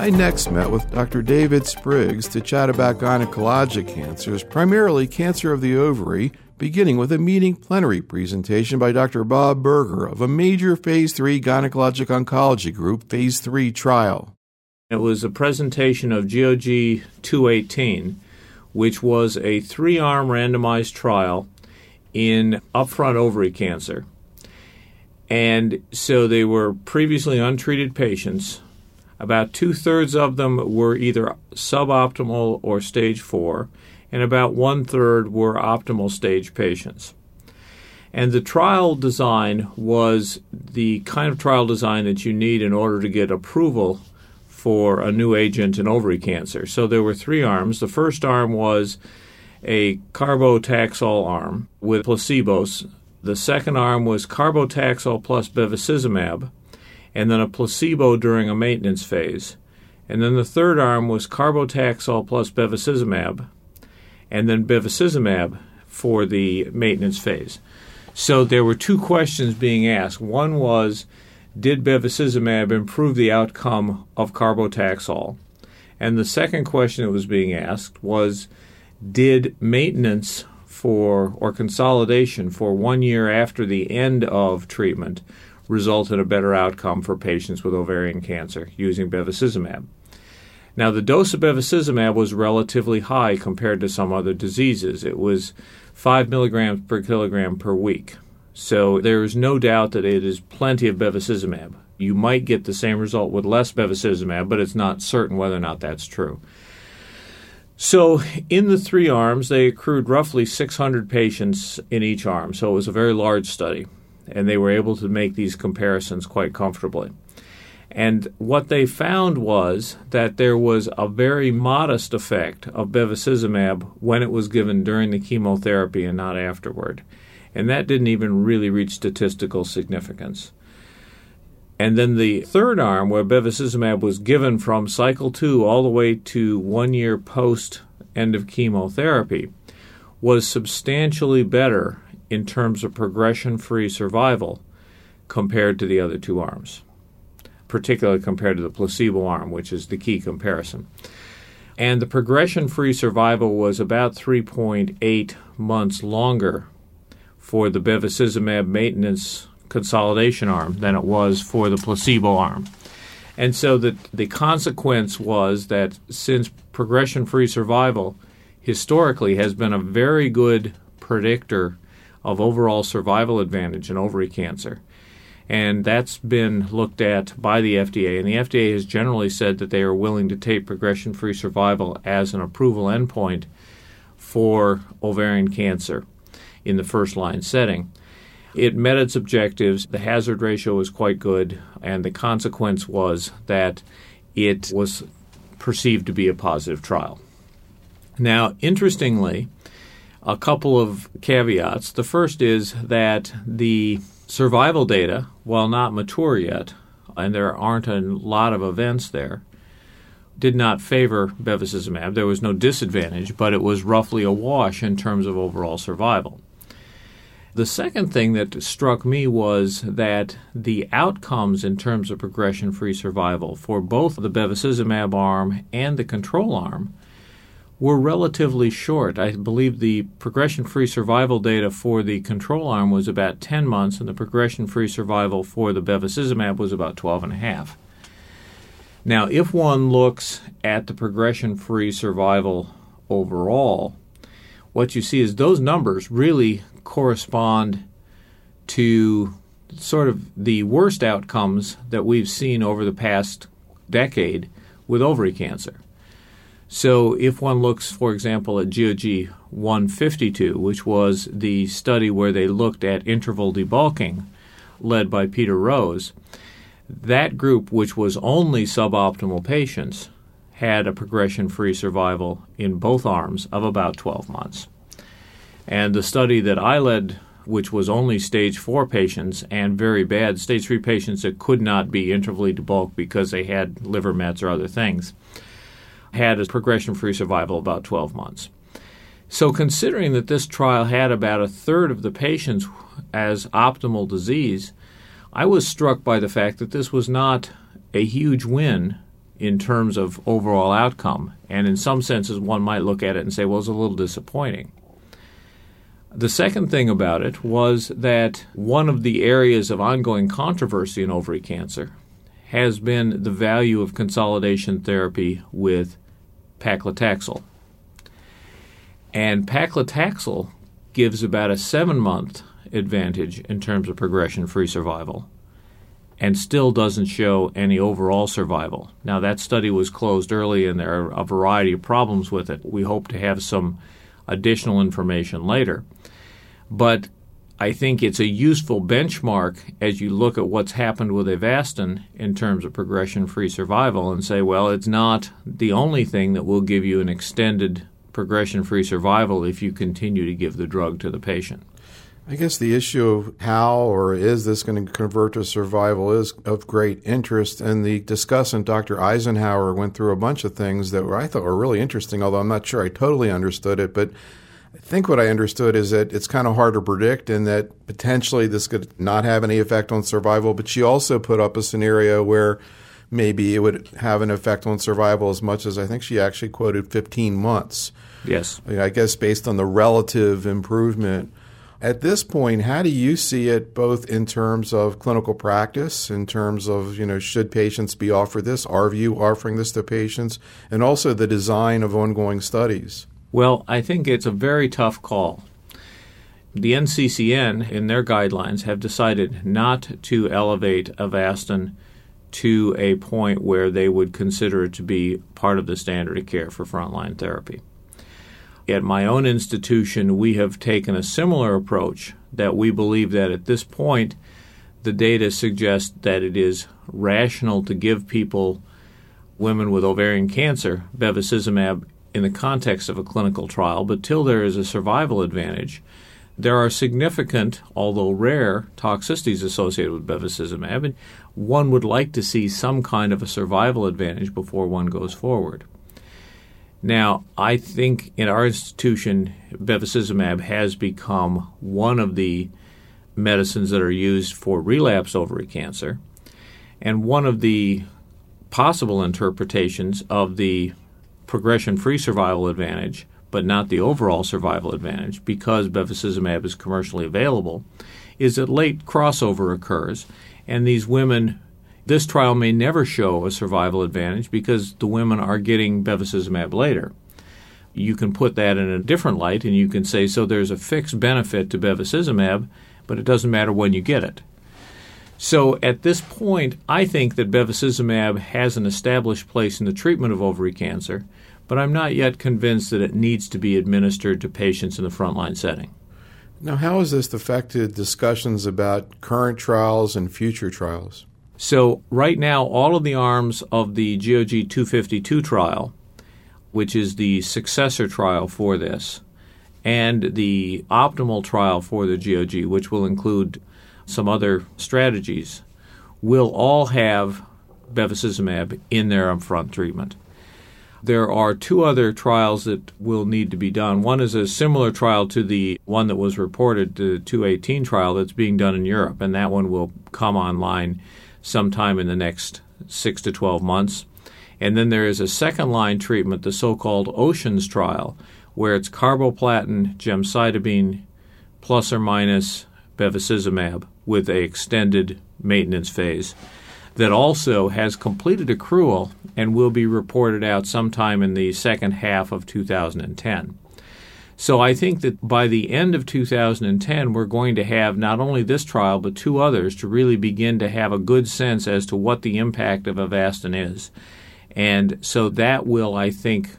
I next met with Dr. David Spriggs to chat about gynecologic cancers, primarily cancer of the ovary, beginning with a meeting plenary presentation by Dr. Bob Burger of a major Phase 3 gynecologic oncology group Phase 3 trial. It was a presentation of GOG 218, which was a three arm randomized trial in upfront ovary cancer. And so they were previously untreated patients. About two thirds of them were either suboptimal or stage four, and about one third were optimal stage patients. And the trial design was the kind of trial design that you need in order to get approval for a new agent in ovary cancer. So there were three arms. The first arm was a carbotaxol arm with placebos the second arm was carbotaxol plus bevacizumab, and then a placebo during a maintenance phase. And then the third arm was carbotaxol plus bevacizumab, and then bevacizumab for the maintenance phase. So there were two questions being asked. One was, did bevacizumab improve the outcome of carbotaxol? And the second question that was being asked was, did maintenance for or consolidation for one year after the end of treatment result in a better outcome for patients with ovarian cancer using bevacizumab. Now, the dose of bevacizumab was relatively high compared to some other diseases. It was 5 milligrams per kilogram per week. So there is no doubt that it is plenty of bevacizumab. You might get the same result with less bevacizumab, but it's not certain whether or not that's true. So, in the three arms, they accrued roughly 600 patients in each arm. So, it was a very large study, and they were able to make these comparisons quite comfortably. And what they found was that there was a very modest effect of bevacizumab when it was given during the chemotherapy and not afterward. And that didn't even really reach statistical significance. And then the third arm, where bevacizumab was given from cycle two all the way to one year post end of chemotherapy, was substantially better in terms of progression free survival compared to the other two arms, particularly compared to the placebo arm, which is the key comparison. And the progression free survival was about 3.8 months longer for the bevacizumab maintenance consolidation arm than it was for the placebo arm. And so the, the consequence was that since progression free survival historically has been a very good predictor of overall survival advantage in ovary cancer, and that's been looked at by the FDA. And the FDA has generally said that they are willing to take progression free survival as an approval endpoint for ovarian cancer in the first line setting. It met its objectives. The hazard ratio was quite good, and the consequence was that it was perceived to be a positive trial. Now, interestingly, a couple of caveats. The first is that the survival data, while not mature yet, and there aren't a lot of events there, did not favor bevacizumab. There was no disadvantage, but it was roughly a wash in terms of overall survival. The second thing that struck me was that the outcomes in terms of progression free survival for both the bevacizumab arm and the control arm were relatively short. I believe the progression free survival data for the control arm was about 10 months, and the progression free survival for the bevacizumab was about 12 and a half. Now, if one looks at the progression free survival overall, what you see is those numbers really correspond to sort of the worst outcomes that we've seen over the past decade with ovary cancer. So, if one looks, for example, at GOG 152, which was the study where they looked at interval debulking led by Peter Rose, that group, which was only suboptimal patients, had a progression free survival in both arms of about 12 months. And the study that I led, which was only stage four patients and very bad stage three patients that could not be intervally debulked because they had liver mets or other things, had a progression free survival of about 12 months. So, considering that this trial had about a third of the patients as optimal disease, I was struck by the fact that this was not a huge win in terms of overall outcome. And in some senses, one might look at it and say, well, it's a little disappointing. The second thing about it was that one of the areas of ongoing controversy in ovary cancer has been the value of consolidation therapy with paclitaxel. And paclitaxel gives about a seven month advantage in terms of progression free survival and still doesn't show any overall survival. Now, that study was closed early and there are a variety of problems with it. We hope to have some additional information later. But I think it's a useful benchmark as you look at what's happened with Avastin in terms of progression free survival and say, well, it's not the only thing that will give you an extended progression free survival if you continue to give the drug to the patient. I guess the issue of how or is this going to convert to survival is of great interest. And the discussant, Dr. Eisenhauer, went through a bunch of things that I thought were really interesting, although I'm not sure I totally understood it. But I think what I understood is that it's kind of hard to predict and that potentially this could not have any effect on survival. But she also put up a scenario where maybe it would have an effect on survival as much as I think she actually quoted 15 months. Yes. I guess based on the relative improvement at this point, how do you see it both in terms of clinical practice, in terms of, you know, should patients be offered this? Are you offering this to patients? And also the design of ongoing studies? Well, I think it's a very tough call. The NCCN, in their guidelines, have decided not to elevate Avastin to a point where they would consider it to be part of the standard of care for frontline therapy. At my own institution, we have taken a similar approach that we believe that at this point, the data suggests that it is rational to give people, women with ovarian cancer, bevacizumab in the context of a clinical trial, but till there is a survival advantage, there are significant, although rare, toxicities associated with bevacizumab, and one would like to see some kind of a survival advantage before one goes forward. Now, I think in our institution, bevacizumab has become one of the medicines that are used for relapse ovary cancer. And one of the possible interpretations of the progression free survival advantage, but not the overall survival advantage, because bevacizumab is commercially available, is that late crossover occurs, and these women this trial may never show a survival advantage because the women are getting bevacizumab later. You can put that in a different light and you can say, so there's a fixed benefit to bevacizumab, but it doesn't matter when you get it. So at this point, I think that bevacizumab has an established place in the treatment of ovary cancer, but I'm not yet convinced that it needs to be administered to patients in the frontline setting. Now, how has this affected discussions about current trials and future trials? So, right now, all of the arms of the GOG 252 trial, which is the successor trial for this, and the optimal trial for the GOG, which will include some other strategies, will all have bevacizumab in their upfront treatment. There are two other trials that will need to be done. One is a similar trial to the one that was reported, the 218 trial that's being done in Europe, and that one will come online sometime in the next six to 12 months. And then there is a second line treatment, the so called OCEANS trial, where it's carboplatin, gemcitabine, plus or minus bevacizumab with a extended maintenance phase that also has completed accrual and will be reported out sometime in the second half of 2010. So I think that by the end of 2010, we're going to have not only this trial, but two others to really begin to have a good sense as to what the impact of Avastin is. And so that will, I think,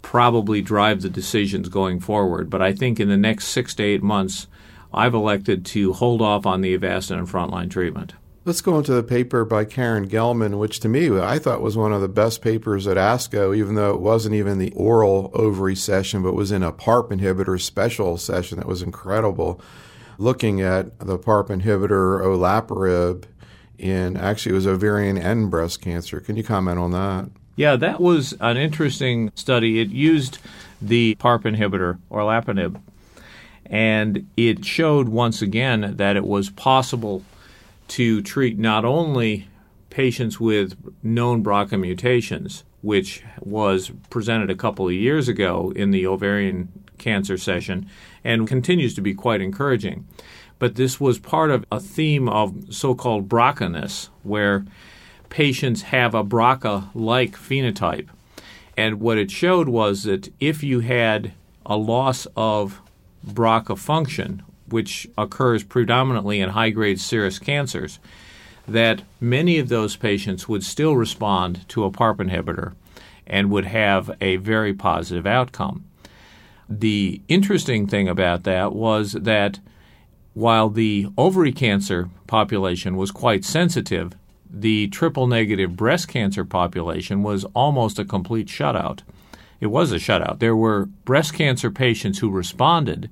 probably drive the decisions going forward. But I think in the next six to eight months, I've elected to hold off on the Avastin and frontline treatment. Let's go into the paper by Karen Gelmon, which to me I thought was one of the best papers at ASCO, even though it wasn't even the oral ovary session, but was in a PARP inhibitor special session that was incredible, looking at the PARP inhibitor olaparib in actually it was ovarian and breast cancer. Can you comment on that? Yeah, that was an interesting study. It used the PARP inhibitor, olaparib, and it showed once again that it was possible to treat not only patients with known BRCA mutations, which was presented a couple of years ago in the ovarian cancer session and continues to be quite encouraging. But this was part of a theme of so called BRCA-ness, where patients have a BRCA like phenotype. And what it showed was that if you had a loss of BRCA function, which occurs predominantly in high grade serous cancers, that many of those patients would still respond to a PARP inhibitor and would have a very positive outcome. The interesting thing about that was that while the ovary cancer population was quite sensitive, the triple negative breast cancer population was almost a complete shutout. It was a shutout. There were breast cancer patients who responded,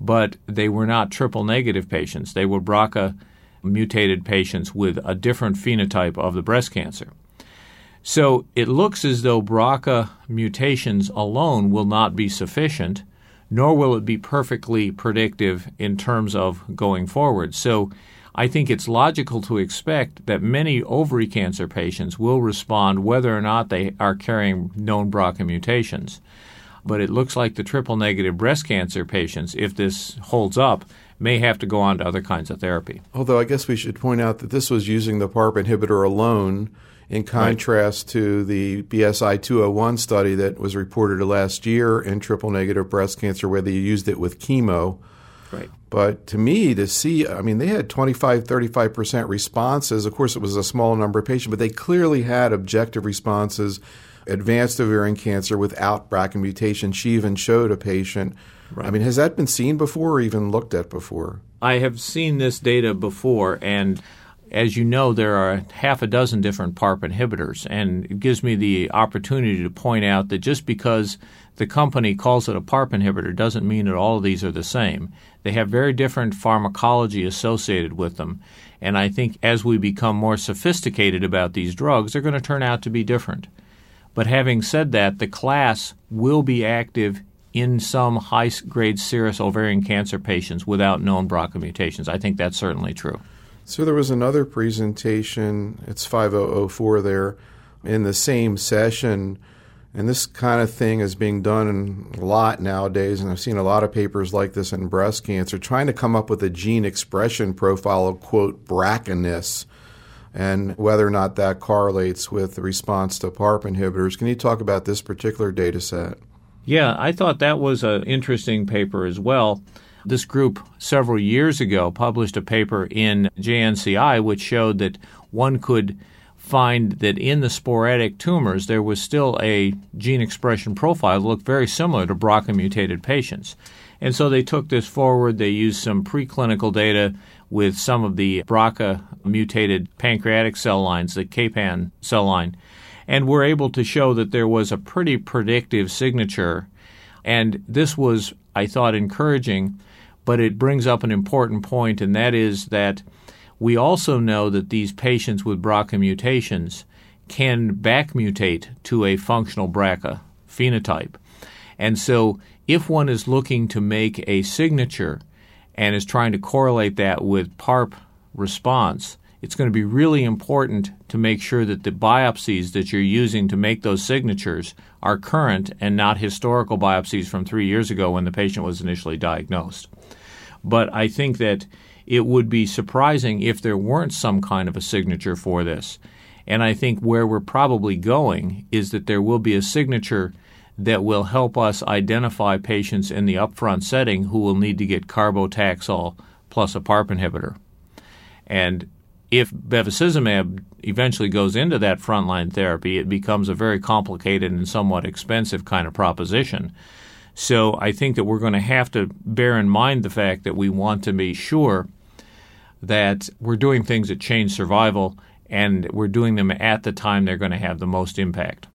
but they were not triple negative patients. They were BRCA mutated patients with a different phenotype of the breast cancer. So it looks as though BRCA mutations alone will not be sufficient, nor will it be perfectly predictive in terms of going forward. So I think it's logical to expect that many ovary cancer patients will respond whether or not they are carrying known BRCA mutations. But it looks like the triple negative breast cancer patients, if this holds up, may have to go on to other kinds of therapy. Although I guess we should point out that this was using the PARP inhibitor alone in contrast right. to the BSI 201 study that was reported last year in triple negative breast cancer where they used it with chemo. Right. But to me, to see, I mean, they had 25, 35% responses. Of course, it was a small number of patients, but they clearly had objective responses, advanced ovarian cancer without BRCA mutation. She even showed a patient Right. I mean, has that been seen before or even looked at before? I have seen this data before, and as you know, there are half a dozen different PARP inhibitors, and it gives me the opportunity to point out that just because the company calls it a PARP inhibitor doesn't mean that all of these are the same. They have very different pharmacology associated with them, and I think as we become more sophisticated about these drugs, they're going to turn out to be different. But having said that, the class will be active in some high grade serous ovarian cancer patients without known BRCA mutations. I think that's certainly true. So there was another presentation, it's 5004 there, in the same session. And this kind of thing is being done a lot nowadays, and I've seen a lot of papers like this in breast cancer, trying to come up with a gene expression profile of, quote, BRCA-ness and whether or not that correlates with the response to PARP inhibitors. Can you talk about this particular data set? Yeah, I thought that was an interesting paper as well. This group several years ago published a paper in JNCI which showed that one could find that in the sporadic tumors there was still a gene expression profile that looked very similar to BRCA mutated patients. And so they took this forward. They used some preclinical data with some of the BRCA mutated pancreatic cell lines, the CAPAN cell line, and were able to show that there was a pretty predictive signature. And this was, I thought, encouraging, but it brings up an important point, and that is that we also know that these patients with BRCA mutations can back mutate to a functional BRCA phenotype. And so, if one is looking to make a signature and is trying to correlate that with PARP response, it's going to be really important to make sure that the biopsies that you're using to make those signatures are current and not historical biopsies from three years ago when the patient was initially diagnosed. But I think that it would be surprising if there weren't some kind of a signature for this. And I think where we're probably going is that there will be a signature that will help us identify patients in the upfront setting who will need to get carbotaxol plus a PARP inhibitor. And if bevacizumab eventually goes into that frontline therapy, it becomes a very complicated and somewhat expensive kind of proposition. So I think that we're going to have to bear in mind the fact that we want to be sure that we're doing things that change survival and we're doing them at the time they're going to have the most impact.